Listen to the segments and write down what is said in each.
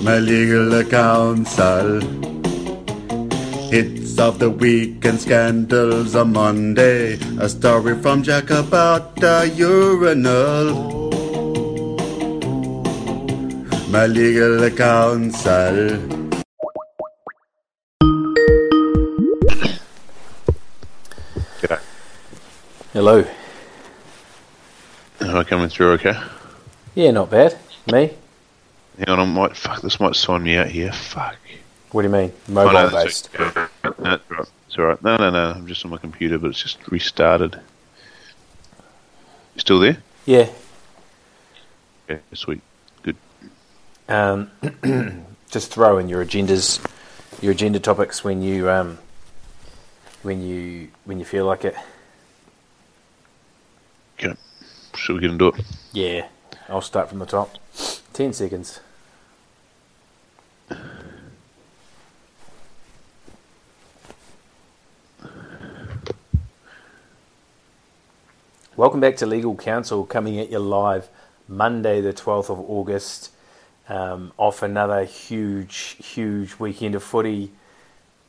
My legal counsel. Hits of the week and scandals on Monday. A story from Jack about a urinal. My legal counsel. G'day. Hello. Am I coming through okay? Yeah, not bad. Me? Hang on, I might, fuck, this might sign me out here. Fuck. What do you mean? Oh, no, Mobile based. okay. No, it's alright. It's alright. No, no, no. I'm just on my computer, but it's just restarted. You still there? Yeah. Yeah, sweet. Good. Um, just throw in your agendas, your agenda topics when you um, when you when you feel like it. Okay. Should we get into it? Yeah. I'll start from the top. Ten seconds. Welcome back to Legal Counsel, coming at you live Monday, the 12th of August, um, off another huge, huge weekend of footy.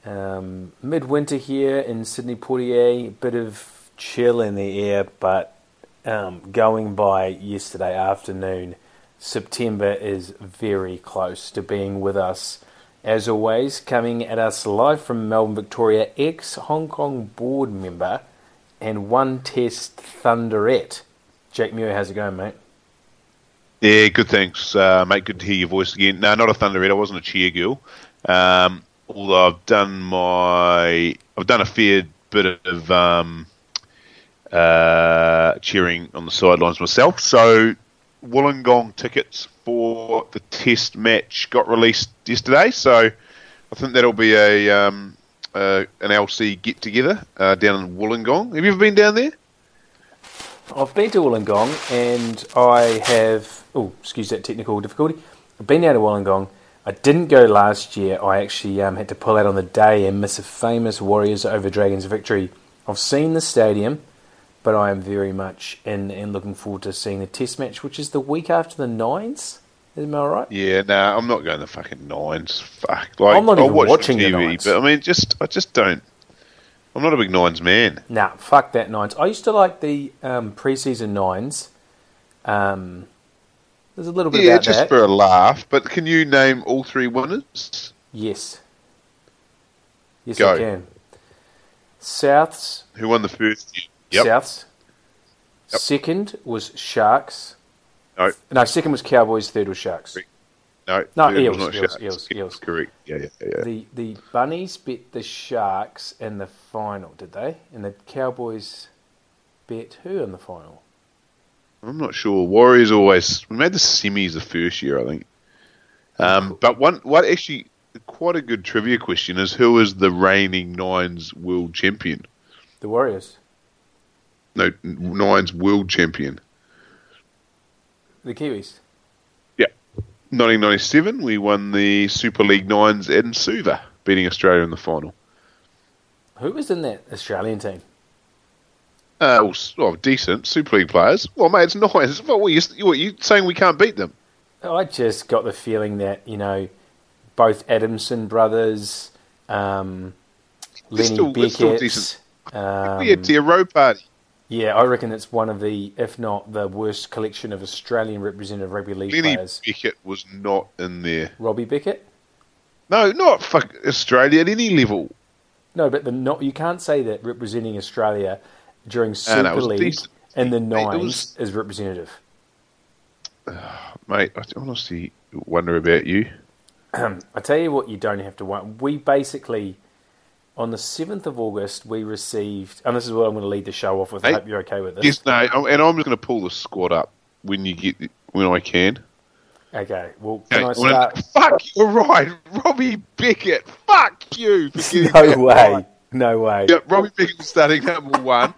Um, midwinter here in Sydney Portier, a bit of chill in the air, but um, going by yesterday afternoon, September is very close to being with us. As always, coming at us live from Melbourne, Victoria, ex Hong Kong board member and one test thunderette. Jack Muir, how's it going, mate? Yeah, good thanks, uh, mate. Good to hear your voice again. No, not a thunderette. I wasn't a cheer girl. Um, although I've done my, I've done a fair bit of um, uh, cheering on the sidelines myself. So Wollongong tickets for the Test match got released yesterday. So I think that'll be a um, uh, an LC get together uh, down in Wollongong. Have you ever been down there? I've been to Wollongong and I have. Oh, excuse that technical difficulty. I've been down to Wollongong. I didn't go last year. I actually um, had to pull out on the day and miss a famous Warriors over Dragons victory. I've seen the stadium, but I am very much in and looking forward to seeing the Test match, which is the week after the Nines. Am I right? Yeah, no, I'm not going to fucking nines. Fuck, like I'm not even watch watching TV, but I mean, just I just don't. I'm not a big nines man. Nah, fuck that Nines. I used to like the um, preseason Nines. Um, there's a little bit Yeah, just that. for a laugh. But can you name all three winners? Yes. Yes, Go. I can. Souths. Who won the first? Yep. Souths. Yep. Second was Sharks. No, No, second was Cowboys. Third was Sharks. No, No, Eels, was Eels, Sharks. Eels, Eels. Correct. Yeah, yeah, yeah. The the Bunnies bet the Sharks in the final, did they? And the Cowboys bet who in the final? I'm not sure. Warriors always we made the semis the first year, I think. Um, but one, what actually quite a good trivia question is who is the reigning nines world champion? The Warriors. No, nines world champion. The Kiwis. Yeah. 1997, we won the Super League Nines in Suva, beating Australia in the final. Who was in that Australian team? Uh, well, well, decent Super League players. Well, mate, it's Nines. What were you, what, you saying we can't beat them? I just got the feeling that you know, both Adamson brothers, um, Lenny still- Beckett. decent. Um, we had to a row party. Yeah, I reckon it's one of the, if not the worst collection of Australian representative rugby league Lenny players. Beckett was not in there. Robbie Beckett. No, not fuck Australia at any level. No, but the not you can't say that representing Australia during Super was League decent. and the nines was- is representative. Mate, I honestly wonder about you. I tell you what, you don't have to want. We basically, on the seventh of August, we received, and this is what I'm going to lead the show off with. I Hey, hope you're okay with this. Yes, no, and I'm just going to pull the squad up when you get when I can. Okay, well, can I Okay, start? Fuck, you're right. Robbie Beckett. Fuck you. No way. right. No way. Yeah, Robbie Beckett starting number one.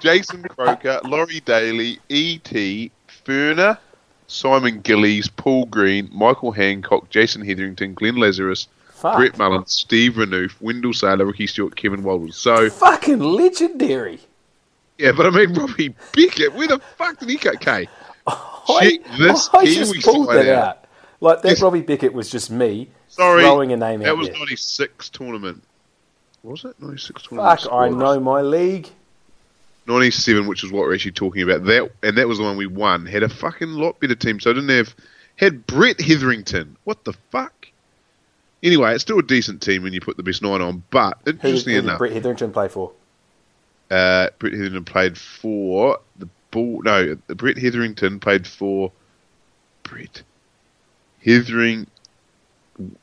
Jason Croker, Laurie Daley, E.T., Ferner, Simon Gillies, Paul Green, Michael Hancock, Jason Hetherington, Glenn Lazarus, Fuck. Brett Mullins, Steve Renouf, Wendell Sailor, Ricky Stuart, Kevin Waldron. So, Fucking legendary. yeah, but I mean, Robbie Beckett, where the fuck did he go? Okay, I, Check this I just pulled that out. out. Like that Yes. Robbie Beckett was just me sorry. throwing a name that was there. 96 tournament. Was it? 96 tournament. Fuck, I know my league. 97, which is what we're actually talking about. That and that was the one we won. Had a fucking lot better team, so I didn't have had Brett Hetherington. What the fuck? Anyway, it's still a decent team when you put the best nine on. But Who, interestingly who did enough, Brett Hetherington play for? uh, Brett Hetherington played for the ball. No, Brett Hetherington played for Brett Hetherington.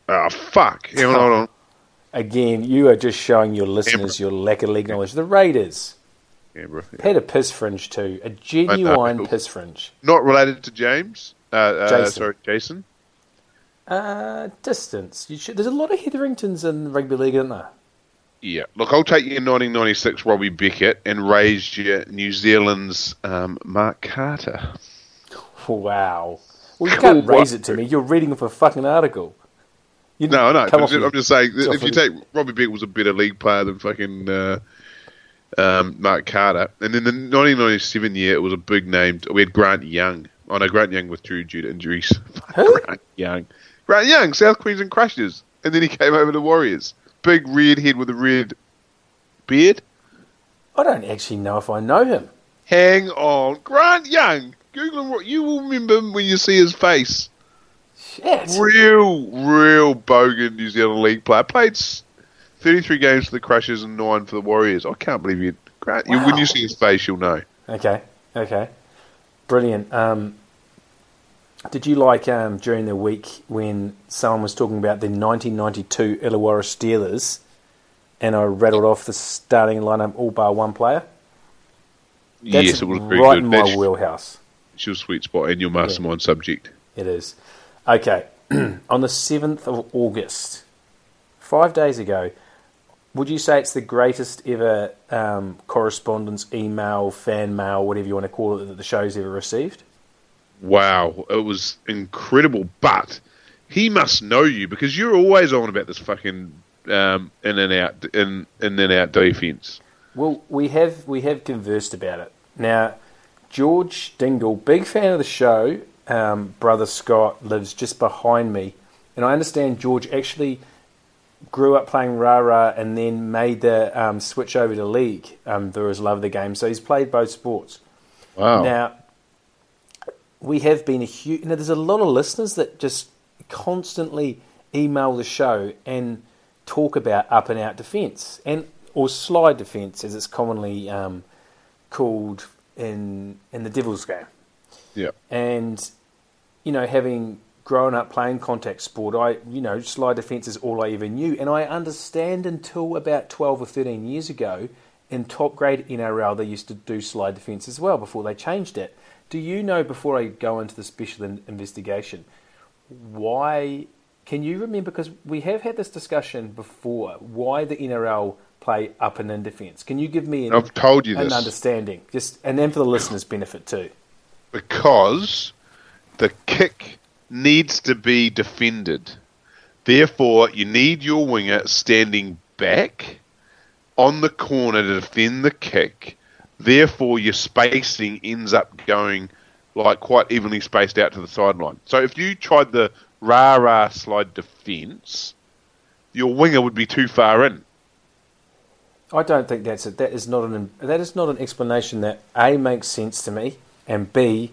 Ah, fuck. Hang on, hold on. Again, you are just showing your listeners your lack of league knowledge. The Raiders. Yeah, bro. Had a piss fringe too. A genuine piss fringe. Not related to James. Uh, uh, Jason. Sorry, Jason. Uh, distance. You should, there's a lot of Hetheringtons in rugby league, isn't there? Yeah, look, I'll take you in 1996 Robbie Beckett and raise you New Zealand's um, Mark Carter. Wow. Well, you can't raise it to me. You're reading off a fucking article. You No, no, but off I'm just saying if you take Robbie Beckett was a better league player than fucking uh, um, Mark Carter, and in the 1997 year it was a big name. We had Grant Young. I know Grant Young withdrew due to injuries. Who? Grant Young, Grant Young, South Queensland Crushers, and then he came over to Warriors. Big red head with a red beard. I don't actually know if I know him. Hang on, Grant Young. Google him. You will remember him when you see his face. Shit. Real, real bogan New Zealand League player. Played 33 games for the Crushers and nine for the Warriors. I can't believe you. Grant, you when you see his face, you'll know. Okay. Okay. Brilliant. Um, did you like um, during the week when someone was talking about the 1992 Illawarra Steelers and I rattled off the starting lineup all bar one player? That's yes, it was very right good. in my That's wheelhouse. it's your sweet spot and your mastermind subject. It is. Okay. On the 7th of August, five days ago, would you say it's the greatest ever um, correspondence, email, fan mail, whatever you want to call it, that the show's ever received? Wow, it was incredible. But he must know you because you're always on about this fucking um, in and out in in and out defense. Well, we have we have conversed about it. Now, George Dingle, big fan of the show. Um, brother Scott lives just behind me, and I understand George actually grew up playing rah-rah and then made the um, switch over to league um, through his love of the game. So he's played both sports. Wow. Now, we have been a huge. You know, there's a lot of listeners that just constantly email the show and talk about up and out defence and or slide defence, as it's commonly um, called in in the Devils game. yeah. And you know, having grown up playing contact sport, I you know slide defence is all I ever knew, and I understand until about twelve or thirteen years ago. In top grade NRL, they used to do slide defence as well before they changed it. Do you know, before I go into the special in- investigation, why? Can you remember? Because we have had this discussion before. Why the NRL play up and in defence? Can you give me an, I've told you an this understanding? Just and then for the listeners' benefit too. because the kick needs to be defended. Therefore, you need your winger standing back on the corner to defend the kick. Therefore, your spacing ends up going like quite evenly spaced out to the sideline. So if you tried the rah rah slide defence, your winger would be too far in. I don't think that's it. That is not an that is not an explanation that a makes sense to me, and b.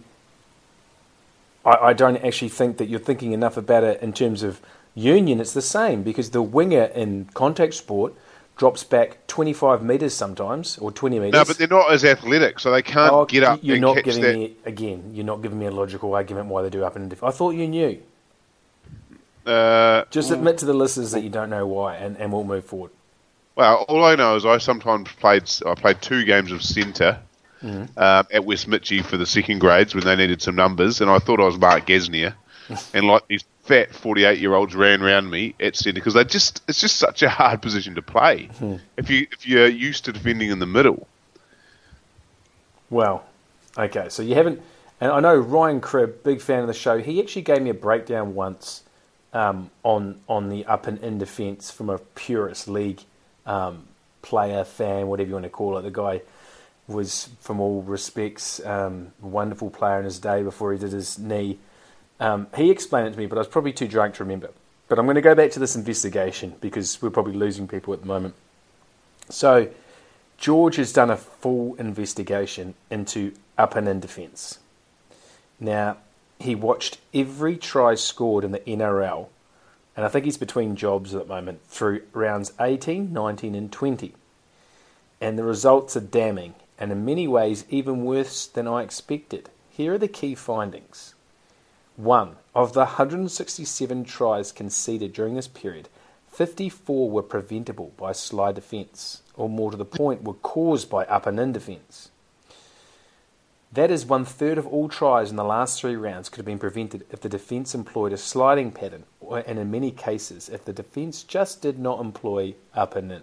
I, I don't actually think that you're thinking enough about it in terms of union. It's the same because the winger in contact sport drops back 25 meters sometimes or 20 meters. No, but they're not as athletic, so they can't Oh, get up You're not giving that. me again. You're not giving me a logical argument why they do up and def- I thought you knew. Uh, Just admit to the listeners that you don't know why, and, and we'll move forward. Well, all I know is I sometimes played. I played two games of centre Mm-hmm. um, at West Mitchie for the second grades when they needed some numbers, and I thought I was Mark Gasnier. and like these fat forty-eight-year-olds ran around me at centre because they just it's just such a hard position to play if you if you're used to defending in the middle. Well, okay, so you haven't, and I know Ryan Cribb, big fan of the show. He actually gave me a breakdown once um, on on the up and in defence from a purist league um, player, fan, whatever you want to call it. The guy was, from all respects, um, wonderful player in his day before he did his knee. Um, he explained it to me, but I was probably too drunk to remember. But I'm going to go back to this investigation because we're probably losing people at the moment. So, George has done a full investigation into up and in defence. Now, he watched every try scored in the NRL, and I think he's between jobs at the moment through rounds 18, 19, and 20. And the results are damning, and in many ways even worse than I expected. Here are the key findings. One, of the 167 tries conceded during this period, 54 were preventable by slide defence, or more to the point, were caused by up and in defence. That is one third of all tries in the last three rounds could have been prevented if the defence employed a sliding pattern, and in many cases, if the defence just did not employ up and in.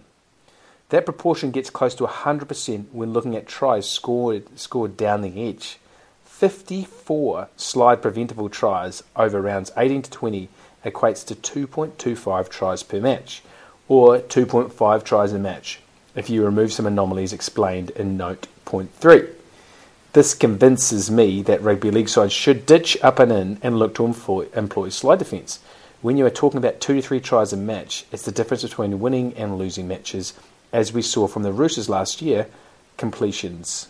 That proportion gets close to 100% when looking at tries scored, scored down the edge. 54 slide preventable tries over rounds 18 to 20 equates to 2.25 tries per match, or 2.5 tries a match, if you remove some anomalies explained in note point 3. This convinces me that rugby league sides should ditch up and in and look to employ, employ slide defence. When you are talking about two to three tries a match, it's the difference between winning and losing matches, as we saw from the Roosters last year, completions.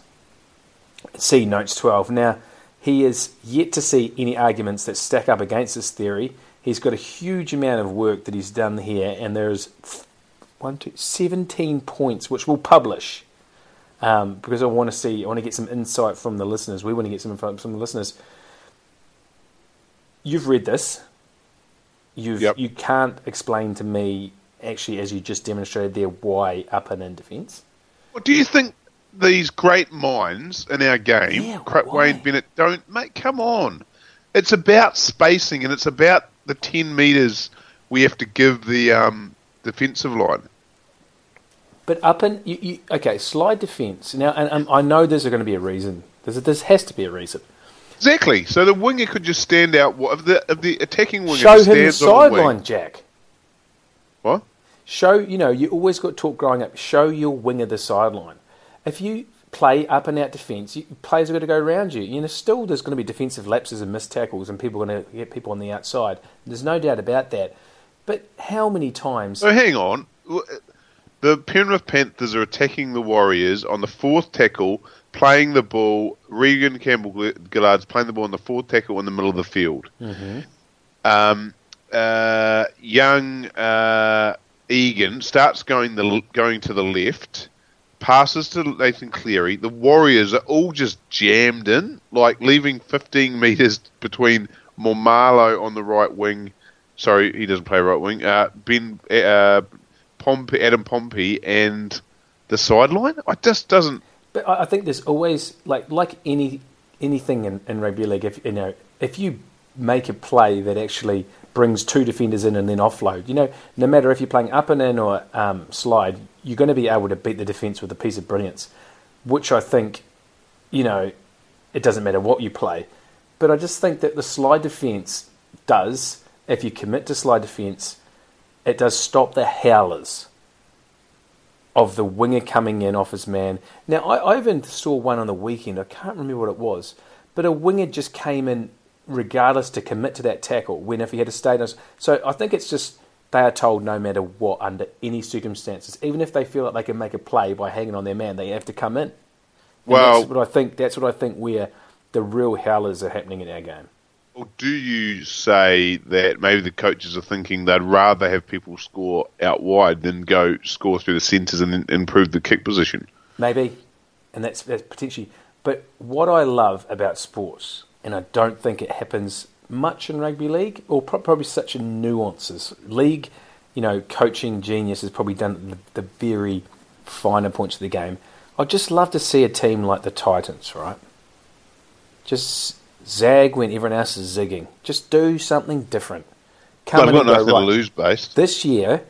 See notes 12. Now, he is yet to see any arguments that stack up against this theory. He's got a huge amount of work that he's done here, and there's one, two, 17 points which we'll publish um, because I want to see, I want to get some insight from the listeners. We want to get some info from the listeners. You've read this. You've Yep. you can't explain to me actually, as you just demonstrated there, why up and in defence. Well, do you think these great minds in our game, Yeah, Wayne Bennett, don't mate? Come on, it's about spacing and it's about the ten meters we have to give the um, defensive line. But up and you, you okay, slide defence now, and um, I know there's going to be a reason. There's this has to be a reason. Exactly. So the winger could just stand out. What if the if the attacking winger Show him the stands on the sideline, Jack. What? Show you know you always got taught growing up. Show your winger the sideline. If you play up and out defence, you, players are going to go around you. You know, still there's going to be defensive lapses and missed tackles, and people are going to get people on the outside. There's no doubt about that. But how many times? So hang on. The Penrith Panthers are attacking the Warriors on the fourth tackle, playing the ball. Reagan Campbell Gillard's playing the ball on the fourth tackle in the middle of the field. Um, uh, young uh, Egan starts going the going to the left, passes to Nathan Cleary. The Warriors are all just jammed in, like leaving 15 meters between Maumalo on the right wing. Sorry, he doesn't play right wing. Uh, ben uh, Pompey, Adam Pompey, and the sideline. It just doesn't. But I I think there's always like like any anything in, in rugby league. If you know if you make a play that actually brings two defenders in and then offload, you know, no matter if you're playing up and in or um, slide, you're going to be able to beat the defence with a piece of brilliance. Which I think, you know, it doesn't matter what you play, but I just think that the slide defence does. If you commit to slide defence, it does stop the howlers of the winger coming in off his man. Now, I, I even saw one on the weekend. I can't remember what it was, but a winger just came in regardless to commit to that tackle when if he had a status. So I think it's just they are told no matter what, under any circumstances, even if they feel like they can make a play by hanging on their man, they have to come in. And Well- that's what I think. That's what I think where the real howlers are happening in our game. Or do you say that maybe the coaches are thinking they'd rather have people score out wide than go score through the centres and then improve the kick position? Maybe, and that's, that's potentially. But what I love about sports, and I don't think it happens much in rugby league, or pro- probably such in nuances. League, you know, coaching genius has probably done the, the very finer points of the game. I'd just love to see a team like the Titans, right? Just Zag when everyone else is zigging. Just do something different. Come Well, I've got go, nothing right. to lose, based. This year,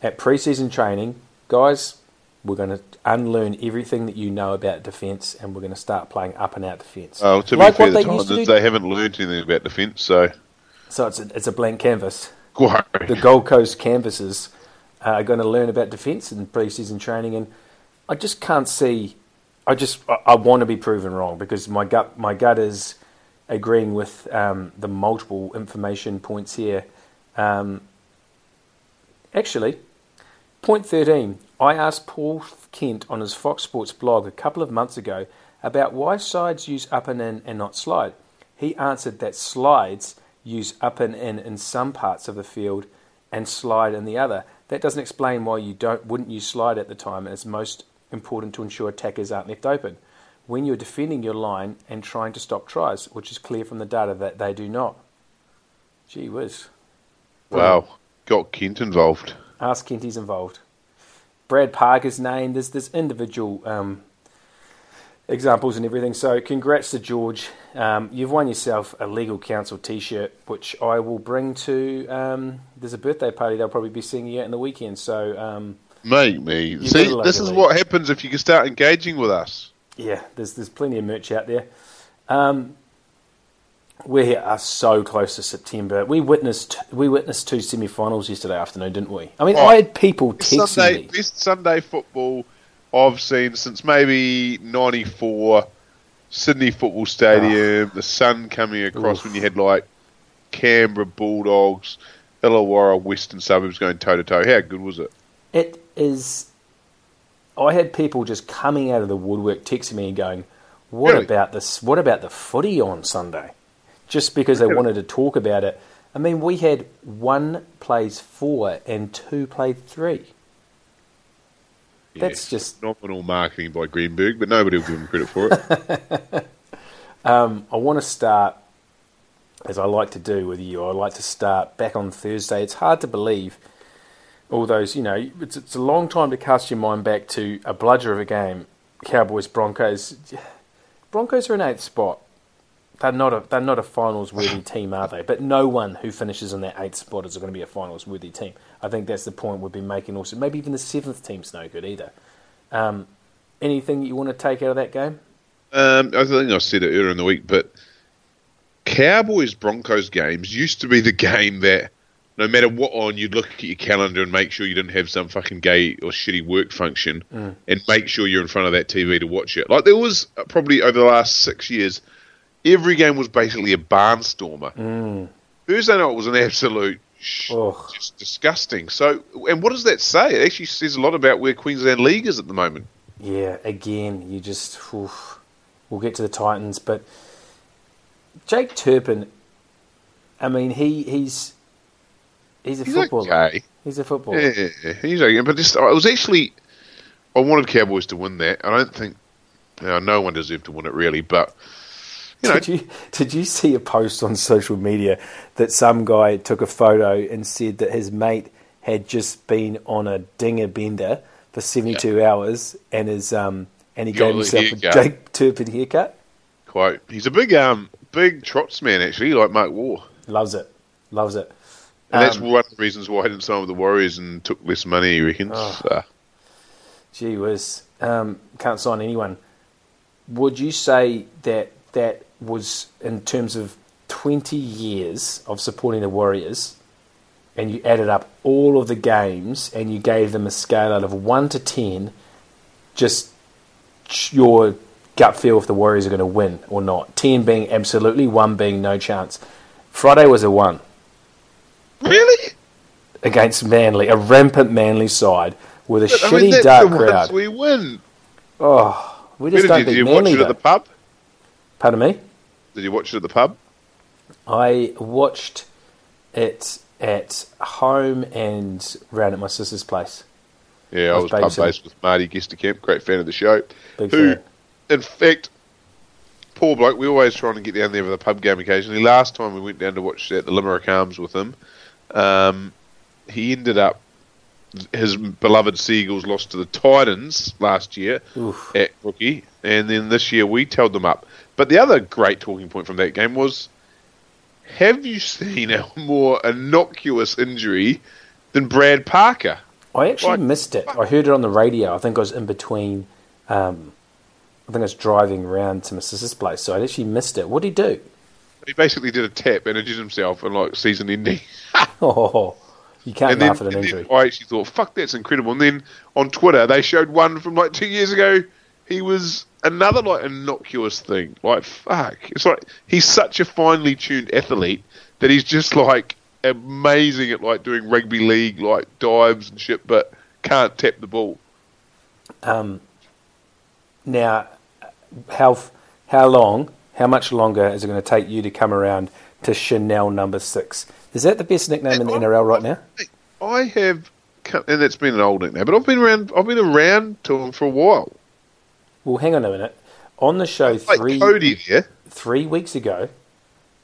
at preseason training, guys, we're going to unlearn everything that you know about defence, and we're going to start playing up and out defence. Oh, to like be fair, what the they used to do. they haven't learned anything about defence, so So it's a, it's a blank canvas. quite. the Gold Coast canvases are going to learn about defence in pre-season training, and I just can't see. I just I, I want to be proven wrong because my gut my gut is agreeing with um, the multiple information points here. Um, actually, point thirteen. I asked Paul Kent on his Fox Sports blog a couple of months ago about why sides use up and in and not slide. He answered that slides use up and in in some parts of the field and slide in the other. That doesn't explain why you don't wouldn't use slide at the time. It's most important to ensure attackers aren't left open when you're defending your line and trying to stop tries, which is clear from the data that they do not. Gee whiz. Wow, got Kent involved. Ask Kent he's involved. Brad Parker's name. There's there's individual um, examples and everything. So congrats to George. Um, you've won yourself a legal counsel T-shirt, which I will bring to. Um, there's a birthday party they'll probably be seeing you at in the weekend. So um, Make me. See, this is league. what happens if you can start engaging with us. yeah, there's there's plenty of merch out there. Um, we are so close to September. We witnessed we witnessed two semi-finals yesterday afternoon, didn't we? I mean, Oh, I had people texting Sunday, me. best Sunday football I've seen since maybe '94. Sydney Football Stadium, ah. the sun coming across Oof. when you had like Canberra Bulldogs, Illawarra Western Suburbs going toe to toe. How good was it? It is. I had people just coming out of the woodwork texting me and going, "What Really? about this? What about the footy on Sunday?" Just because they wanted to talk about it. I mean, we had one plays four and two played three. That's just. phenomenal marketing by Greenberg, but nobody will give him credit for it. Um, I want to start, as I like to do with you. I like to start back on Thursday. It's hard to believe all those. You know, it's, it's a long time to cast your mind back to a bludger of a game. Cowboys Broncos. Broncos are in eighth spot. They're not a they're not a finals worthy team, are they? But no one who finishes in that eighth spot is going to be a finals worthy team. I think that's the point we've been making. Also, maybe even the seventh team's no good either. Um, anything you want to take out of that game? Um, I think I said it earlier in the week, but Cowboys Broncos games used to be the game that no matter what on, you'd look at your calendar and make sure you didn't have some fucking gay or shitty work function and make sure you're in front of that TV to watch it. Like there was probably over the last six years, every game was basically a barnstormer. Mm. Thursday night was an absolute sh- just disgusting. So, and what does that say? It actually says a lot about where Queensland League is at the moment. Yeah, again, you just. oof. we'll get to the Titans, but Jake Turpin. I mean, he he's he's a He's footballer. okay. He's a footballer. Yeah, he's okay. But just, I was actually, I wanted Cowboys to win that. I don't think, you know, no one deserved to win it really, but you know, Did you did you see a post on social media that some guy took a photo and said that his mate had just been on a dinger bender for seventy two hours and his um and he Got gave himself a. Jake Turpin haircut. quite. He's a big, um, big trots man actually, like Mark War, Loves it, loves it. and that's Um, one of the reasons why he didn't sign with the Warriors and took less money. He reckons. Oh. So, Gee whiz, um, can't sign anyone. Would you say that that was in terms of 20 years of supporting the Warriors, and you added up all of the games and you gave them a scale out of 1 to 10, just your gut feel if the Warriors are going to win or not? 10 being absolutely, 1 being no chance. Friday was a 1 really? against Manly, a rampant Manly side with a But, I shitty mean, dark crowd. we win. Oh, we just did don't you, did you watch Manly. it at the pub? Pardon me. Did you watch it at the pub? I watched it at home and round at my sister's place. Yeah, I was was pub based with Marty Gesterkamp, great fan of the show. Big who, fan. in fact, poor bloke, we always trying to get down there for the pub game occasionally. Last time we went down to watch at the Limerick Arms with him, um, he ended up, his beloved Seagulls lost to the Titans last year Oof. at rookie, and then this year we told them up. But the other great talking point from that game was have you seen a more innocuous injury than Brad Parker? I actually Like- missed it. I heard it on the radio. I think I was in between. Um, I think I was driving around to my sister's place, so I actually missed it. What did he do? He basically did a tap and injured himself and like season ending. Oh, you can't and then, laugh at an injury. I actually thought, fuck, that's incredible. And then on Twitter, they showed one from like two years ago. He was another like innocuous thing. Like, fuck. It's like he's such a finely tuned athlete that he's just like amazing at like doing rugby league like dives and shit, but can't tap the ball. Um, now, how how long, how much longer is it going to take you to come around to Chanel number six? Is that the best nickname in the NRL right now? I have, and it's been an old nickname, but I've been around. I've been around to him for a while. Well, hang on a minute. On the show three Cody three weeks ago,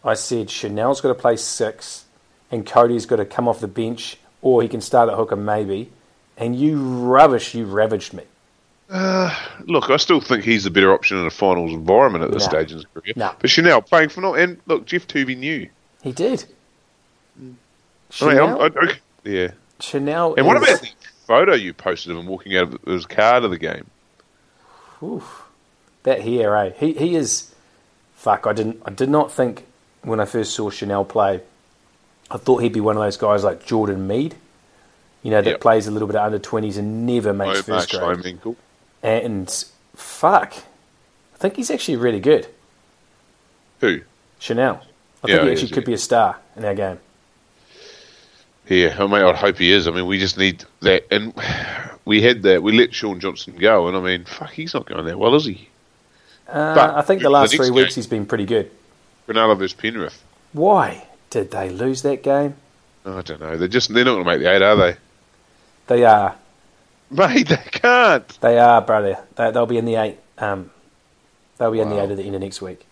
I said Chanel's got to play six, and Cody's got to come off the bench, or he can start at hooker maybe. And you rubbish, you ravaged me. Uh, look, I still think he's the better option in a finals environment at this No. stage in his career. No. But Chanel playing for not, and look, Geoff Toovey knew. He did. I mean, Chanel, I'm- I- I- yeah. Chanel And what about the photo you posted of him walking out of his car to the game? Oof. That hair, eh? He he is. Fuck! I didn't. I did not think when I first saw Chanel play. I thought he'd be one of those guys like Jordan Mead, you know, that Yep. plays a little bit of under twenties and never makes Oh, first grade. And fuck, I think he's actually really good. Who? Chanel. I Yeah, think he he actually is, could yeah. be a star in our game. Yeah, I mean, I'd hope he is. I mean, we just need that. And we had that. We let Shaun Johnson go, and I mean, fuck, he's not going that well, is he? Uh, But I think the the last next three weeks game- he's been pretty good. Ronaldo versus Penrith. Why did they lose that game? I don't know. They're just they're not going to make the eight, are they? They are. Mate, they can't. They are, brother. They, they'll be in the eight. Um, they'll be in the eight at the end of next week.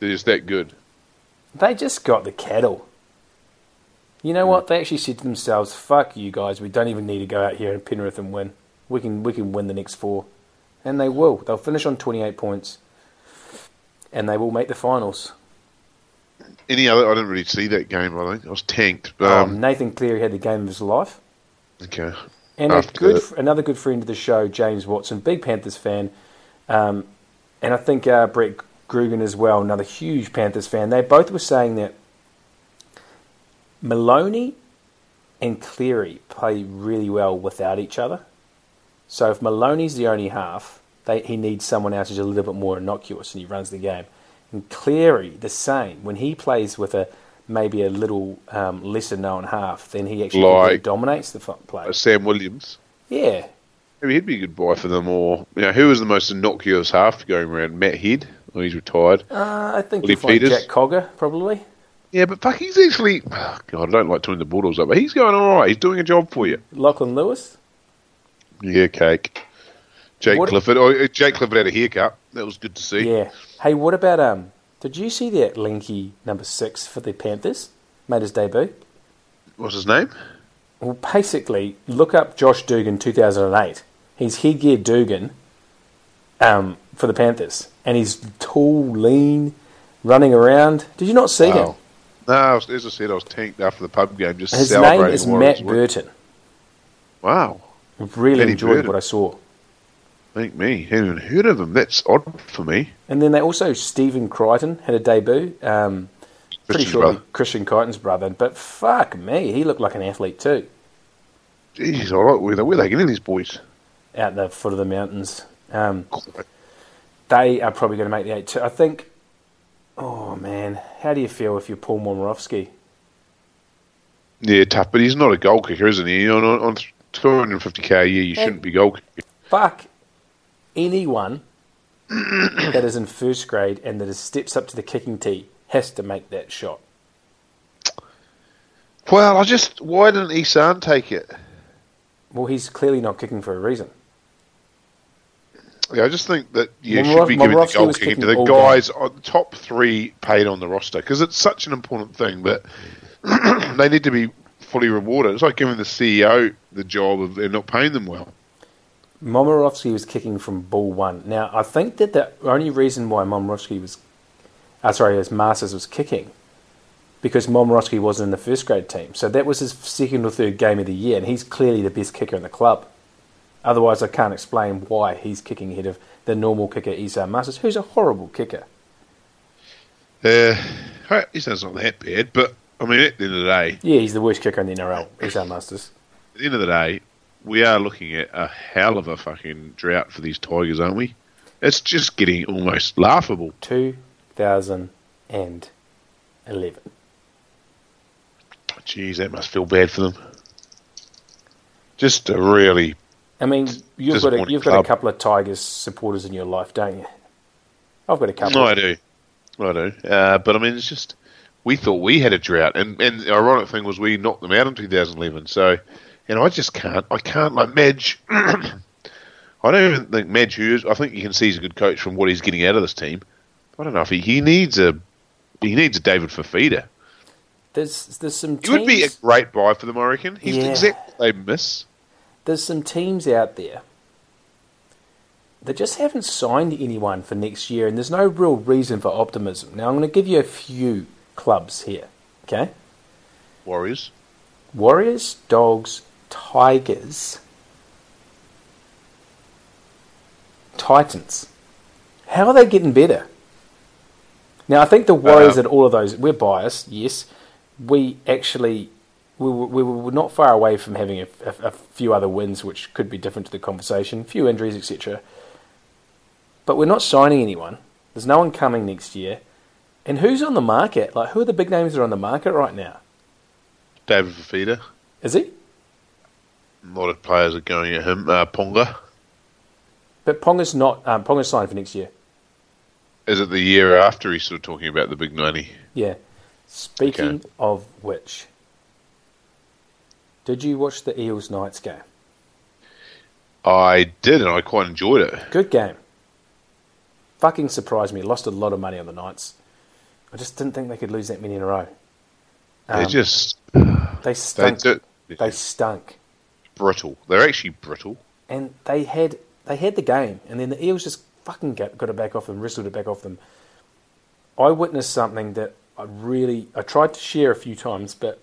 They're just that good. They just got the cattle. You know what? They actually said to themselves, "Fuck you guys. We don't even need to go out here in Penrith and win. We can we can win the next four, and they will. They'll finish on twenty eight points, and they will make the finals. Any other? I didn't really see that game. I think I was tanked. Um, um, Nathan Cleary had the game of his life, okay. and a good that. another good friend of the show, James Watson, big Panthers fan, um, and I think uh, Brett Grugan as well, another huge Panthers fan. They both were saying that Maloney and Cleary play really well without each other. So if Maloney's the only half, they, he needs someone else who's a little bit more innocuous and he runs the game. And Cleary, the same. When he plays with a maybe a little um, lesser known half, then he actually Like- dominates the play. Uh, Sam Williams. Yeah, Maybe he'd be a good buy for them. Or you know, who was the most innocuous half going around? Matt Head. Oh, he's retired. uh, I think Willie Peters? Jack Cogger probably. Yeah, but fuck, he's actually. oh, God, I don't like turning the Bulldogs up, but he's going all right. He's doing a job for you. Lachlan Lewis. Yeah, cake. Jake What- Clifford. Oh, uh, Jake Clifford had a haircut. That was good to see. Yeah. Hey, what about um? Did you see that Linky number six for the Panthers made his debut? What's his name? Well, basically, look up Josh Dugan 2008. He's headgear Dugan um, for the Panthers, and he's tall, lean, running around. Did you not see him? No, I was- as I said, I was tanked after the pub game, just His name celebrating is Warriors Matt. Burton. Wow. I've really enjoyed Burton. what I saw. Thank me. Hadn't even heard of him. That's odd for me. And then they also Stephen Crichton had a debut. Um, pretty sure brother. Christian Crichton's brother, but fuck me, he looked like an athlete too. Jeez, all right. Where, they- where they getting these boys? out the foot of the mountains. Um, they are probably going to make the eight. Too. I think. Oh man, how do you feel if you're Paul Momirovski? Yeah, tough, but he's not a goal kicker, isn't he? On, on, on 250k a year, you shouldn't be goal kicking. Fuck anyone that is in first grade and that is steps up to the kicking tee has to make that shot. Well, I just why didn't Esan take it? Well, he's clearly not kicking for a reason. Yeah, I just think that you should be giving the goal kicking to the guys on the top three paid on the roster because it's such an important thing that they need to be fully rewarded. It's like giving the CEO the job of they're not paying them well. Momirovski was kicking from ball one. Now, I think that the only reason why Momirovski was, uh, sorry, his Marsters was kicking, because Momirovski wasn't in the first grade team. So that was his second or third game of the year, and he's clearly the best kicker in the club. Otherwise, I can't explain why he's kicking ahead of the normal kicker, Esan Marsters, who's a horrible kicker. Uh, he sounds not that bad, but I mean, at the end of the day, Yeah, he's the worst kicker in the NRL, Esan Marsters. at the end of the day, we are looking at a hell of a fucking drought for these Tigers, aren't we? It's just getting almost laughable. 2011. Jeez, that must feel bad for them. Just a really, I mean, you've got a, you've got a couple of Tigers supporters in your life, don't you? I've got a couple. no, I do, I do. Uh, but I mean, it's just we thought we had a drought, and and the ironic thing was we knocked them out in 2011. So, and I just can't, I can't like Madge. I don't even think Madge Hughes. I think you can see he's a good coach from what he's getting out of this team. I don't know if he, he needs a he needs a David Fifita. There's there's some He would be a great buy for them, I reckon. He's Yeah. exactly what they miss. There's some teams out there that just haven't signed anyone for next year, and there's no real reason for optimism. Now, I'm going to give you a few clubs here. Okay, Warriors. Warriors, Dogs, Tigers, Titans. How are they getting better? Now, I think the Warriors Uh, and all of those, we're biased, yes. We actually, we were, we were not far away from having a, a, a few other wins, which could be different to the conversation, few injuries, etc. But we're not signing anyone. There's no one coming next year. And who's on the market? Like, who are the big names that are on the market right now? David Fifita. Is he? A lot of players are going at him. Uh, Ponga. But Ponga's not. Um, Ponga's signed for next year. Is it the year after he's sort of talking about the big 90? Yeah. Speaking Okay. of which, did you watch the Eels Knights game? I did, and I quite enjoyed it. Good game. Fucking surprised me. Lost a lot of money on the Knights. I just didn't think they could lose that many in a row. They Um, just they they stunk. do, They stunk. brittle. They're actually brittle. and they had they had the game, and then the Eels just fucking got, got it back off them, wrestled it back off them. I witnessed something that I really I tried to share a few times, but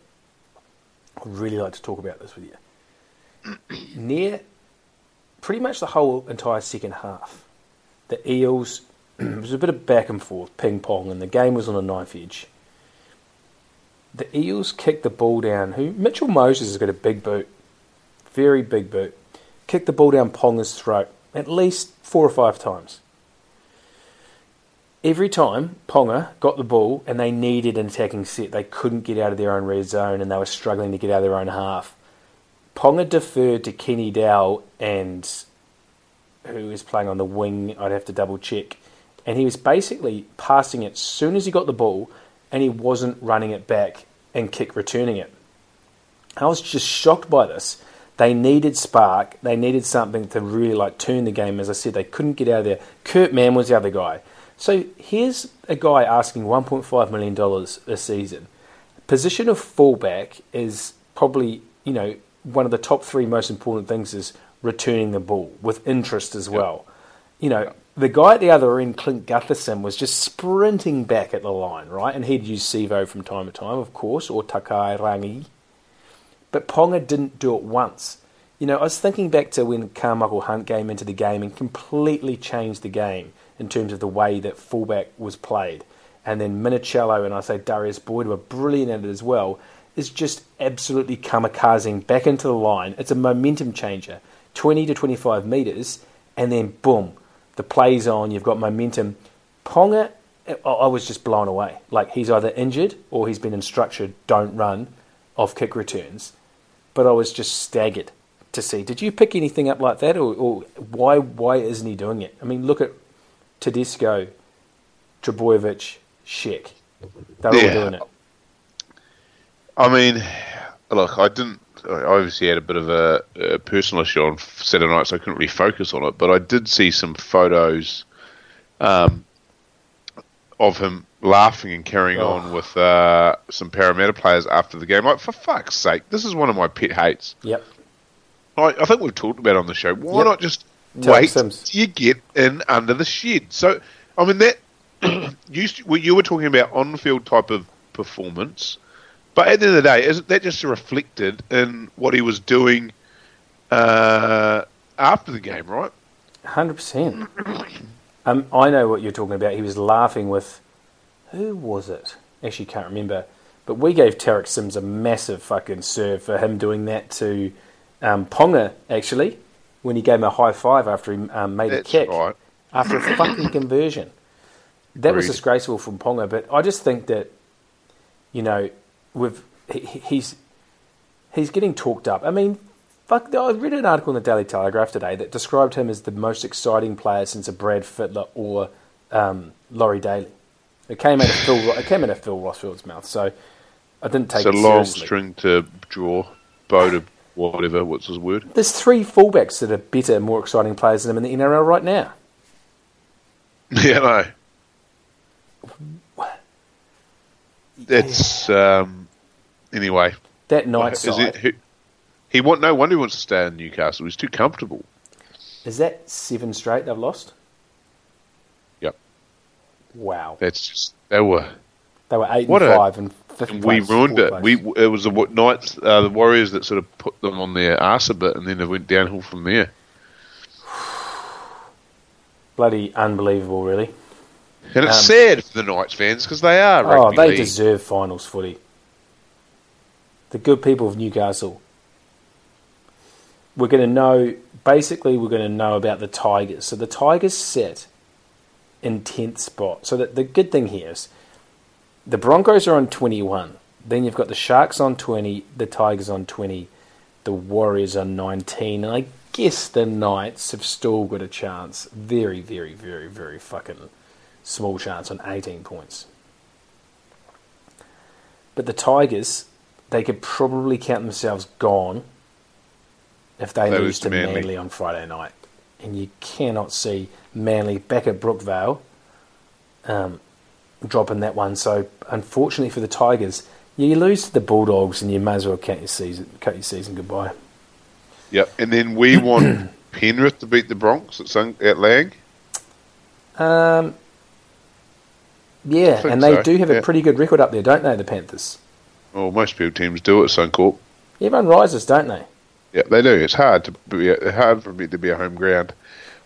I'd really like to talk about this with you. Near pretty much the whole entire second half, the Eels it was a bit of back and forth, ping pong, and the game was on a knife edge. The Eels kicked the ball down. Who Mitchell Moses has got a big boot, very big boot. Kicked the ball down Ponga's throat at least four or five times. Every time Ponga got the ball and they needed an attacking set, they couldn't get out of their own red zone and they were struggling to get out of their own half. Ponga deferred to Kenny Dow and who was playing on the wing, I'd have to double check. And he was basically passing it as soon as he got the ball and he wasn't running it back and kick returning it. I was just shocked by this. They needed spark. They needed something to really like turn the game. As I said, they couldn't get out of there. Kurt Mann was the other guy. So here's a guy asking 1.5 million dollars a season. Position of fullback is probably you know one of the top three most important things is returning the ball with interest as well. You know the guy at the other end, Clint Gutherson, was just sprinting back at the line, right? And he'd use Sivo from time to time, of course, or Takairangi but Ponga didn't do it once. You know, I was thinking back to when Karmichael Hunt came into the game and completely changed the game in terms of the way that fullback was played. And then Minichiello and I say Darius Boyd were brilliant at it as well. Is just absolutely kamikazing back into the line. It's a momentum changer. 20 to 25 metres, and then boom, the play's on, you've got momentum. Ponga, I was just blown away. Like he's either injured or he's been instructed, don't run off kick returns but I was just staggered to see. Did you pick anything up like that, or, or why why isn't he doing it? I mean, look at Tedesco, Trbojevic, Sheck. They're Yeah. all doing it. I mean, look, I didn't. I obviously had a bit of a, a personal issue on Saturday night, so I couldn't really focus on it. But I did see some photos um, of him laughing and carrying Oh. on with uh, some Parramatta players after the game. Like, for fuck's sake, this is one of my pet hates. Yep. I, I think we've talked about it on the show. Why Yep. not just Wait Sims. till you get in under the shed? So, I mean, that well, you were talking about on-field type of performance, but at the end of the day, isn't that just reflected in what he was doing uh, after the game, right? Hundred percent. Um, I know what you're talking about. He was laughing with who was it? Actually, can't remember. But we gave Tariq Sims a massive fucking serve for him doing that to um, Ponga. Actually, when he gave him a high five after he um, made That's a kick right. after a fucking conversion. That was disgraceful from Ponga. But I just think that you know, with he, he's he's getting talked up. I mean, fuck. I read an article in the Daily Telegraph today that described him as the most exciting player since a Brad Fittler or um, Laurie Daley. It came out of Phil. It came out of Phil Rothfield's mouth. So I didn't take It's a long seriously. string to draw, bow to whatever. What's his word? There's three fullbacks that are better, more exciting players than him in the NRL right now. Yeah, no. It's um. Anyway, That night is side it? Who, he want no wonder he wants to stay in Newcastle. He's too comfortable. is that seven straight they've lost. Yep. Wow, That's just they were. they were eight and a- five and. And we ruined it. place. We it was the Knights, uh, the Warriors that sort of put them on their arse a bit, and then they went downhill from there. bloody unbelievable, really. And it's Um, sad for the Knights fans because they are Oh, they league. deserve finals footy. The good people of Newcastle. We're going to know, basically, we're going to know about the Tigers. So the Tigers sit in 10th spot. So that the good thing here is the Broncos are on 21. Then you've got the Sharks on 20, the Tigers on 20, the Warriors on 19. And I guess the Knights have still got a chance. Very, very, very, very fucking small chance on 18 points. But the Tigers, they could probably count themselves gone if they, They lose to Manly. Manly. on Friday night. And you cannot see Manly back at Brookvale um, dropping that one. So, unfortunately for the Tigers, you lose to the Bulldogs and you may as well count your season, cut your season goodbye. Yep. And then we want Penrith to beat the Bronx at, Sun, at Lang. Um, yeah, and they so, do have a pretty good record up there, don't they, the Panthers? Well, most people teams do at Suncorp. Everyone rises, don't they? Yeah, they do. It's hard to be hard for me to be a home ground.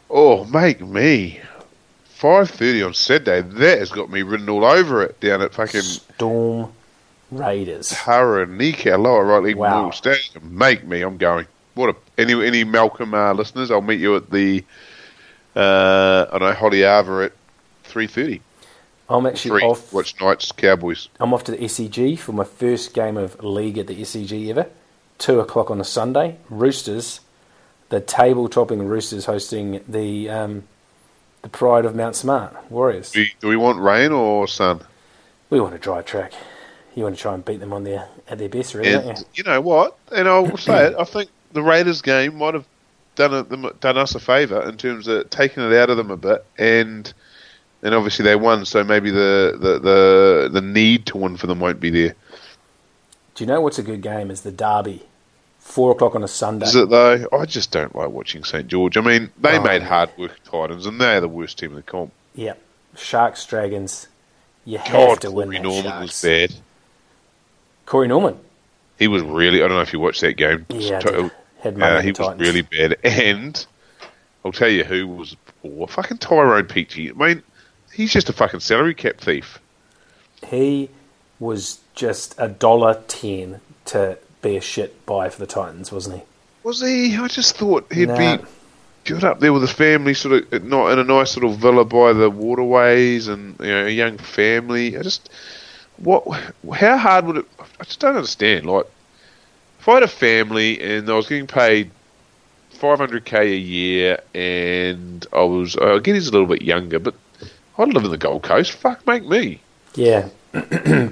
Oh, make me five thirty on Saturday. That has got me written all over it down at fucking Storm Raiders. Taranaka Lower Right League Wow. Memorial Stadium. Make me. I'm going. What a any any Malcolm uh, listeners? I'll meet you at the uh, I don't know Hodiava at three thirty. I'm actually Three. off. Watch Knights Cowboys. I'm off to the SCG for my first game of league at the SCG ever. Two o'clock on a Sunday. Roosters, the table topping Roosters hosting the um, the pride of Mount Smart Warriors. Do, do we want rain or sun? We want a dry track. You want to try and beat them on their at their best, really, And don't you? you know what? And I'll say it. I think the Raiders game might have done it, them, done us a favour in terms of taking it out of them a bit, and and obviously they won, so maybe the, the, the, the need to win for them won't be there. Do you know what's a good game? Is the Derby, four o'clock on a Sunday. Is it though? I just don't like watching St George. I mean, they Oh, made hard work Titans, and they're the worst team in the comp. Yeah, Sharks Dragons. You have God, to win Corey. Norman Sharks. was bad. Corey Norman. He was really. I don't know if you watched that game. Yeah, I T- did. had Uh, he the was really bad. And I'll tell you who was poor. Fucking Tyrone Peachey. I mean, he's just a fucking salary cap thief. He was just a dollar ten to be a shit buy for the Titans, wasn't he? Was he? I just thought he'd Nah. be good up there with his family, sort of not in a nice little villa by the waterways, and you know, a young family. I just what? How hard would it? I just don't understand. Like, if I had a family and I was getting paid five hundred k a year, and I was I get he's a little bit younger, but I'd live in the Gold Coast. Fuck, make me. Yeah,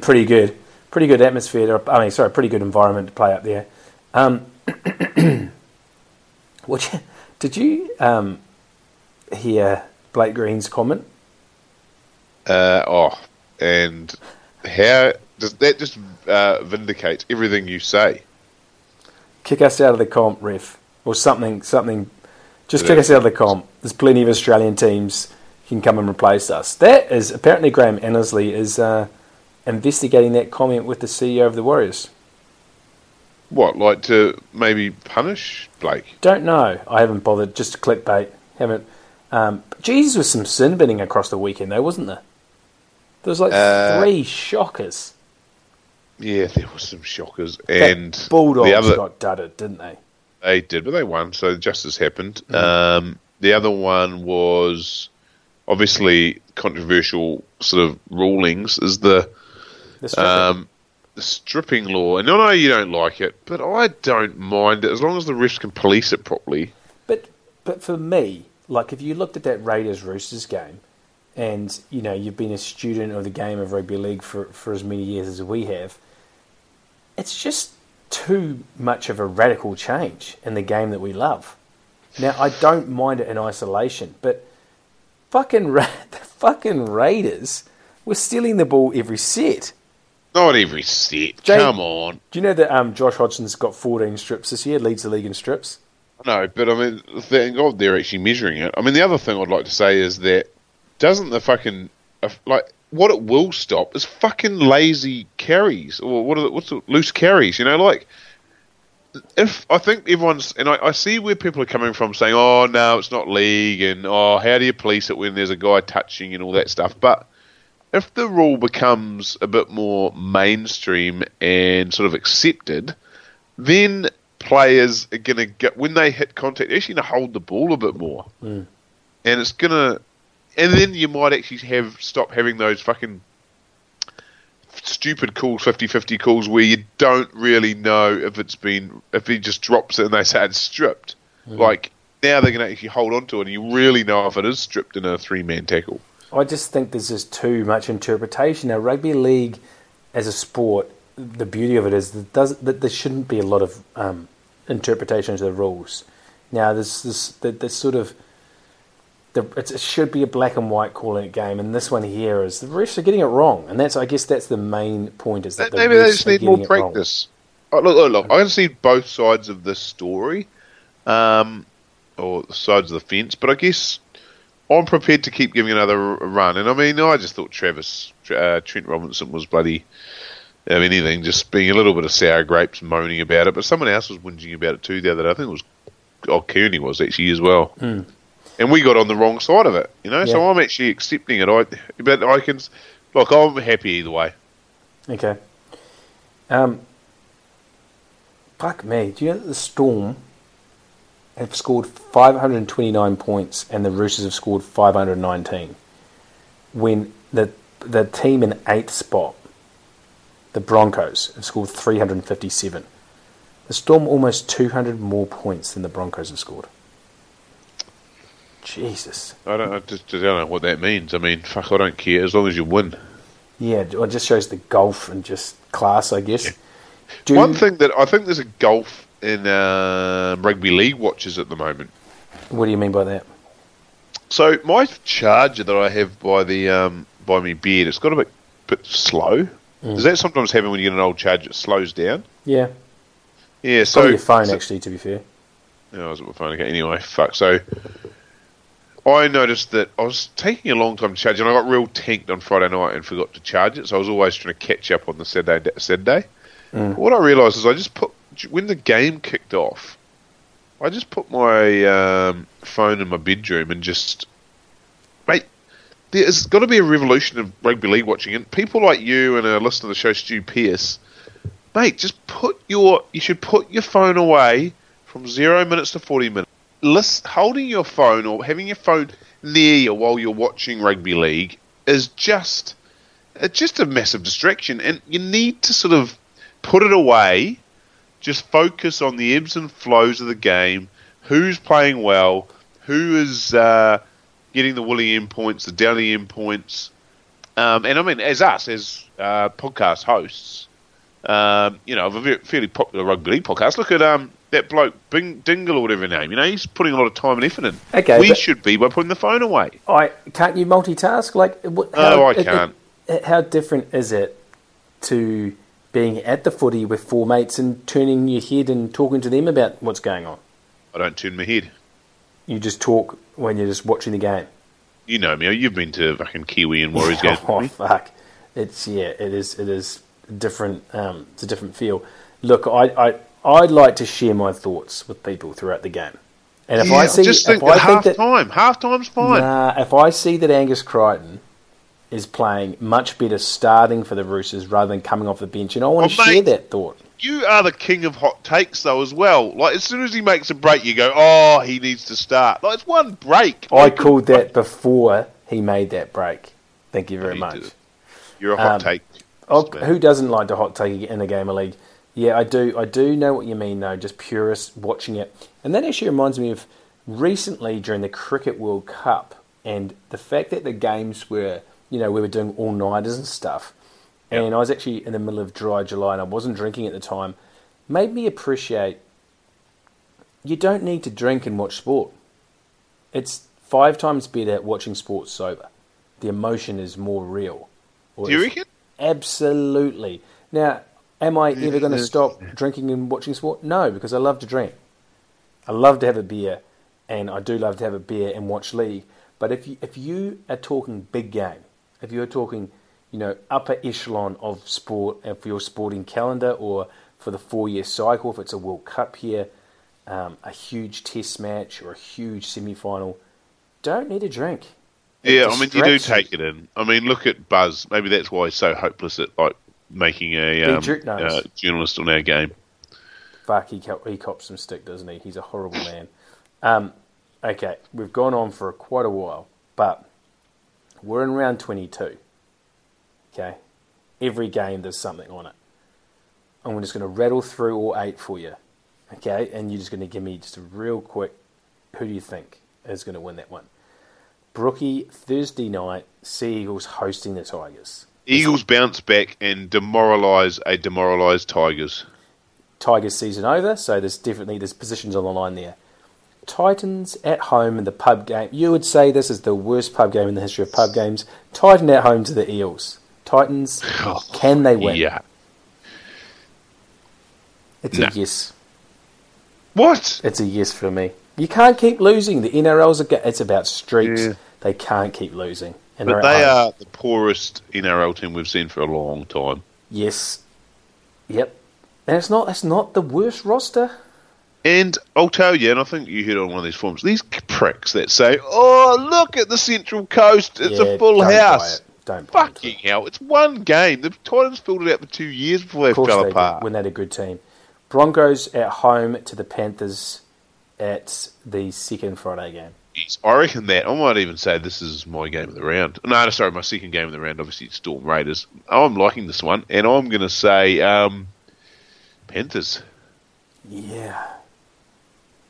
pretty good. Pretty good atmosphere. To, I mean, sorry, pretty good environment to play up there. Um, did you um, hear Blake Green's comment? Uh, oh, and how does that just uh, vindicate everything you say? Kick us out of the comp, ref. or something. Something. Just Yeah. kick us out of the comp. There's plenty of Australian teams can come and replace us. That is apparently Graham Annesley is uh, investigating that comment with the CEO of the Warriors. What, like to maybe punish Blake? Don't know. I haven't bothered. Just to clickbait. Haven't. Um, Jesus was some sin binning across the weekend though, wasn't there? There was like Uh, three shockers. Yeah, there were some shockers, That and Bulldogs the other got dudded, didn't they? they did, but they won, so justice happened. Mm-hmm. Um, the other one was obviously controversial sort of rulings is the The stripping. um, the stripping law, and I know you don't like it, but I don't mind it as long as the refs can police it properly. But but for me, like if you looked at that Raiders Roosters game, and you know you've been a student of the game of rugby league for for as many years as we have, it's just too much of a radical change in the game that we love. Now I don't mind it in isolation, but fucking Ra- the fucking Raiders were stealing the ball every set. Not every set. Jay- Come on. Do you know that um, Josh Hodgson's got 14 strips this year, leads the league in strips? No, but I mean, thank God they're actually measuring it. I mean, the other thing I'd like to say is that doesn't the fucking uh, like what it will stop is fucking lazy carries or what are the, what's the, loose carries? You know, like if I think everyone's and I, I see where people are coming from saying, "Oh no, it's not league," and "Oh, how do you police it when there's a guy touching and all that stuff?" But if the rule becomes a bit more mainstream and sort of accepted, then players are going to get when they hit contact, they're actually going to hold the ball a bit more, mm. and it's going to, and then you might actually have stop having those fucking stupid calls, 50-50 calls where you don't really know if it's been if he just drops it and they say it's stripped. Mm. Like now they're going to actually hold on to it, and you really know if it is stripped in a three man tackle. I just think there's just too much interpretation. Now, rugby league as a sport, the beauty of it is that, does, that there shouldn't be a lot of um, interpretation of the rules. Now, there's this the sort of the, it's, it should be a black and white calling it game, and this one here is the refs are getting it wrong, and that's I guess that's the main point is that the Maybe they just need more practice. Oh, look, look, look, I can see both sides of this story, um, or the sides of the fence, but I guess I'm prepared to keep giving another run. And I mean, I just thought Travis uh, Trent Robinson was bloody. I mean, anything, just being a little bit of sour grapes, moaning about it. But someone else was whinging about it too the other day. I think it was, oh, Kearney was actually as well. And we got on the wrong side of it, you know. So I'm actually accepting it. I, but I can, look, I'm happy either way. Okay. Um, fuck me. Do you know that the Storm have scored 529 points and the Roosters have scored 519? When the the team in eighth spot, the Broncos, have scored 357. The Storm almost 200 more points than the Broncos have scored. Jesus. I don't, I just I don't know what that means. I mean, fuck, I don't care as long as you win. Yeah, it just shows the golf and just class, I guess. Do, One thing that I think there's a golf in uh, rugby league watches at the moment. What do you mean by that? So my charger that I have by the um, by me bed, it's got a bit bit slow. Does that sometimes happen when you get an old charger? It slows down. Yeah. Yeah. So So your phone, so- actually, to be fair. Yeah, I was at my phone again. Anyway, fuck. So I noticed that I was taking a long time to charge, and I got real tanked on Friday night and forgot to charge it. So I was always trying to catch up on the Saturday. Saturday. What I realised is I just put when the game kicked off, I just put my um, phone in my bedroom and just mate. There's got to be a revolution of rugby league watching, and people like you and a listener to the show, Stu Pierce, mate, just put your you should put your phone away from zero minutes to forty minutes. List, holding your phone or having your phone near you while you're watching rugby league is just it's just a massive distraction, and you need to sort of put it away. Just focus on the ebbs and flows of the game. Who's playing well? Who is uh, getting the Willie M points, the Downey M points? Um, and I mean, as us, as uh, podcast hosts, um, you know, of a very, fairly popular rugby league podcast. Look at um, that bloke, Bing, Dingle or whatever his name. You know, he's putting a lot of time and effort in. Okay, we should be by putting the phone away. I can't you multitask? Like, wh- No, I it- can't. it- how different is it to being at the footy with four mates and turning your head and talking to them about what's going on? I don't turn my head. You just talk when you're just watching the game. You know me. You've been to fucking Kiwi and Warriors games. oh fuck! It's yeah, it is. It is different. Um, it's a different feel. Look, I, I I'd like to share my thoughts with people throughout the game, and if Yeah, I see, just think if I at think half that time. Half time's fine. Nah, if I see that Angus Crichton is playing much better starting for the Roosters rather than coming off the bench, and I want to Well, share that thought. You are the king of hot takes, though, as well. Like as soon as he makes a break, you go, "Oh, he needs to start." Like it's one break. I called that before he made that break. Thank you very much. You're a hot Um, take. Oh, who doesn't like to hot take in a game of league? Yeah, I do. I do know what you mean, though. Just purists watching it, and that actually reminds me of recently during the Cricket World Cup, and the fact that the games were, you know, we were doing all nighters and stuff, Yep. and I was actually in the middle of dry July and I wasn't drinking at the time, made me appreciate. You don't need to drink and watch sport. It's five times better watching sport sober. The emotion is more real. Or Do you reckon? Absolutely. Now, am I ever going to stop drinking and watching sport? No, because I love to drink. I love to have a beer, and I do love to have a beer and watch league. But if you, if you are talking big game, if you're talking, you know, upper echelon of sport and for your sporting calendar or for the four year cycle, if it's a World Cup here, um, a huge Test match or a huge semi final, don't need a drink. It Yeah, I mean, you do take it in. I mean, look at Buzz. Maybe that's why he's so hopeless at like making a um, uh, journalist on our game. Fuck, he, he cops some stick, doesn't he? He's a horrible man. Um, okay, we've gone on for quite a while, but we're in round 22. Okay, every game there's something on it. I'm just going to rattle through all eight for you. Okay, and you're just going to give me just a real quick who do you think is going to win that one? Brookie, Thursday night, Sea Eagles hosting the Tigers. Eagles bounce back and demoralise a demoralised Tigers. Tigers season over, so there's definitely there's positions on the line there. Titans at home in the pub game. You would say this is the worst pub game in the history of pub games. Titan at home to the Eels. Titans, can they win? Yeah. It's No. a yes. What? It's a yes for me. You can't keep losing. The NRL's a, it's about streaks. Yeah. They can't keep losing. And But they are the poorest NRL team we've seen for a long time. Yes. Yep. And it's not. It's not the worst roster. And I'll tell you, and I think you heard on one of these forums, these pricks that say, "Oh, look at the Central Coast; it's Yeah, a full don't buy house." it. Don't buy into it. Fucking hell! It's one game. The Titans filled it out for two years before they fell they apart. did, when they had a good team. Broncos at home to the Panthers at the second Friday game. I reckon that I might even say this is my game of the round. No, no, sorry, my second game of the round. Obviously, it's Storm Raiders. I'm liking this one, and I'm going to say um, Panthers. Yeah.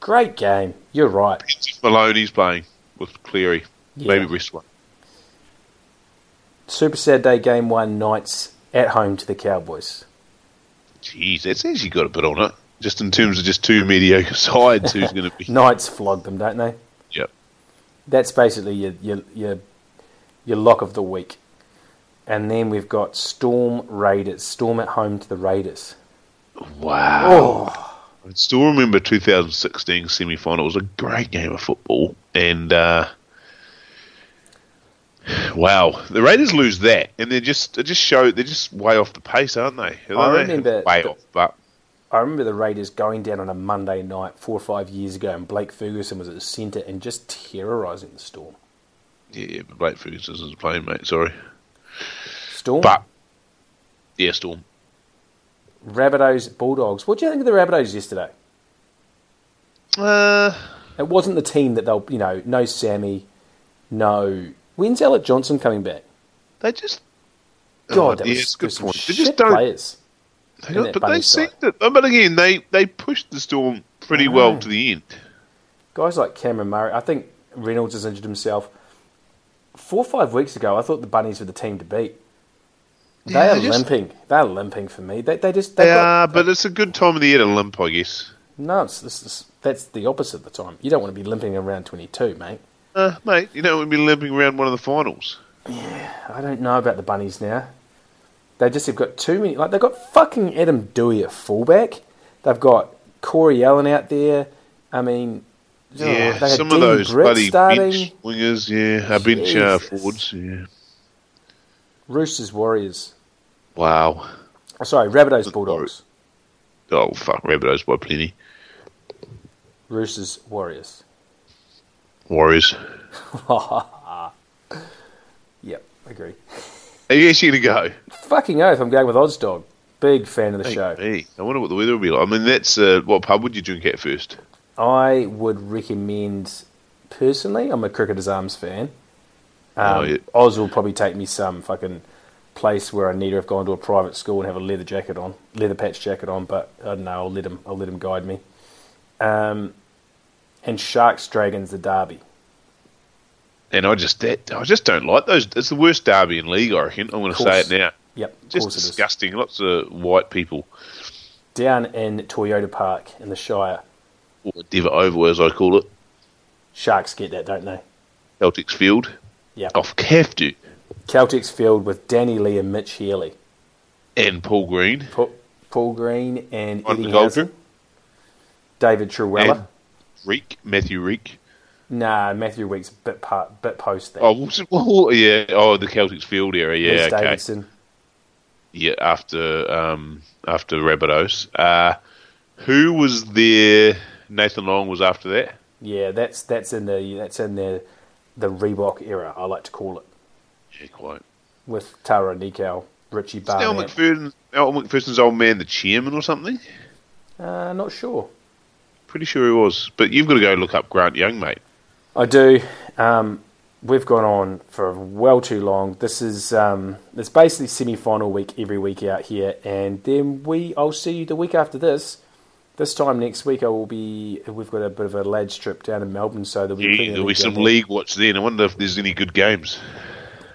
Great game. You're right. Maloney's playing with Cleary. Yeah. Maybe one. Super Saturday game one, Knights at home to the Cowboys. Jeez, that's actually got a bit on it. Just in terms of just two mediocre sides, who's going to be? Knights flog them, don't they? Yep. That's basically your, your, your, your lock of the week. And then we've got Storm Raiders. Storm at home to the Raiders. Wow. Oh, I still remember 2016 semi final. It was a great game of football. And, uh, wow, the Raiders lose that. And they just, it just show, they're just way off the pace, aren't they? I Aren't they? remember Way the- off, but I remember the Raiders going down on a Monday night four or five years ago, and Blake Ferguson was at the centre and just terrorising the Storm. yeah, but Blake Ferguson isn't playing, mate. Sorry. Storm? But, yeah, Storm. Rabbitohs, Bulldogs. What do you think of the Rabbitohs yesterday? Uh, It wasn't the team that they'll, you know, no Sammy, no. When's Alex Johnston coming back? they just. God, oh, that yeah, was, it's a good there's some point. They shit just don't. players. They in don't- that but they bunny seemed side. to, but again, they, they pushed the Storm pretty well to the end. Guys like Cameron Murray. I think Reynolds has injured himself. Four or five weeks ago, I thought the Bunnies were the team to beat. They Yeah, are just- limping. They're limping for me. They, they just. got- are, but it's a good time of the year to limp, I guess. No, it's, it's, it's, that's the opposite of the time. You don't want to be limping around 22, mate. Uh, mate, you know, we've been limping around one of the finals. Yeah, I don't know about the Bunnies now. They just have got too many. Like, they've got fucking Adam Doueihi at fullback. They've got Corey Allan out there. I mean, oh, Yeah, they had some of those Britt bloody starting. bench wingers, yeah, uh, bench uh, forwards, yeah. Roosters Warriors. Wow. Oh, sorry, Rabbitohs Bulldogs. Oh fuck, Rabbitohs by plenty. Roosters Warriors. Warriors. Yep, agree. Are you actually gonna go? Fucking oath, I'm going with Odds Dog. Big fan of the show. Hey, I wonder what the weather will be like. I mean, that's uh, what pub would you drink at first? I would recommend, personally, I'm a Cricketers Arms fan. Um, Oh, yeah. Oz will probably take me some fucking place where I need to have gone to a private school and have a leather jacket on, leather patch jacket on. But I don't know. I'll let him. I'll let him guide me. Um, and Sharks Dragons the Derby. And I just that I just don't like those. It's the worst derby in league. I reckon. I'm going to say it now. Yep, Just course it is. disgusting. Lots of white people, Down in Toyota Park in the Shire. or Dever Oval as I call it, Sharks get that, don't they? Caltex Field. Yeah. Off Caftu Caltex field with Danny Lee and Mitch Healey. and Paul Green. Pa- Paul Green and Eddie gold David Truella. And Reek, Matthew Reek. Nah, Matthew Reek's bit part, bit post that. Oh, well, yeah. Oh, the Caltex Field area. Yeah, Mitch okay. Davidson. Yeah, after um, after Rabbitohs. Uh, who was there? Nathan Long was after that. Yeah, that's that's in the that's in the the Reebok era. I like to call it Yeah, quite. with Tawera Nikau, Richie Is Al McPherson, Al McPherson's old man, the chairman or something? Uh, not sure. Pretty sure he was. But you've got to go look up Grant Young, mate. I do. Um, we've gone on for well too long. This is um, it's basically semi-final week every week out here, and then we I'll see you the week after this. This time next week, I will be. We've got a bit of a lads trip down in Melbourne, so there'll be, Yeah, there'll be some league watch then. I wonder if there's any good games.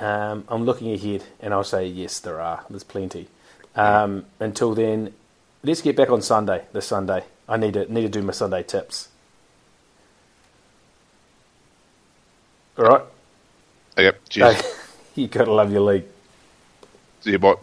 Um, I'm looking ahead, and I'll say yes, there are. There's plenty. Um, until then, let's get back on Sunday. This Sunday, I need to need to do my Sunday tips. All right, Okay, cheers. you gotta love your league. See you, bye.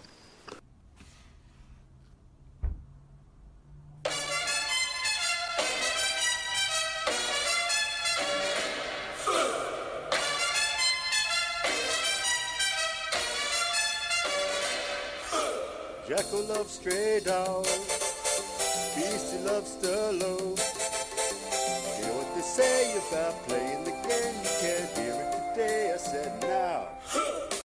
Loves stray dogs. Beastie loves Stallone. You know what they say about playing the game? You can't hear it today. I said now.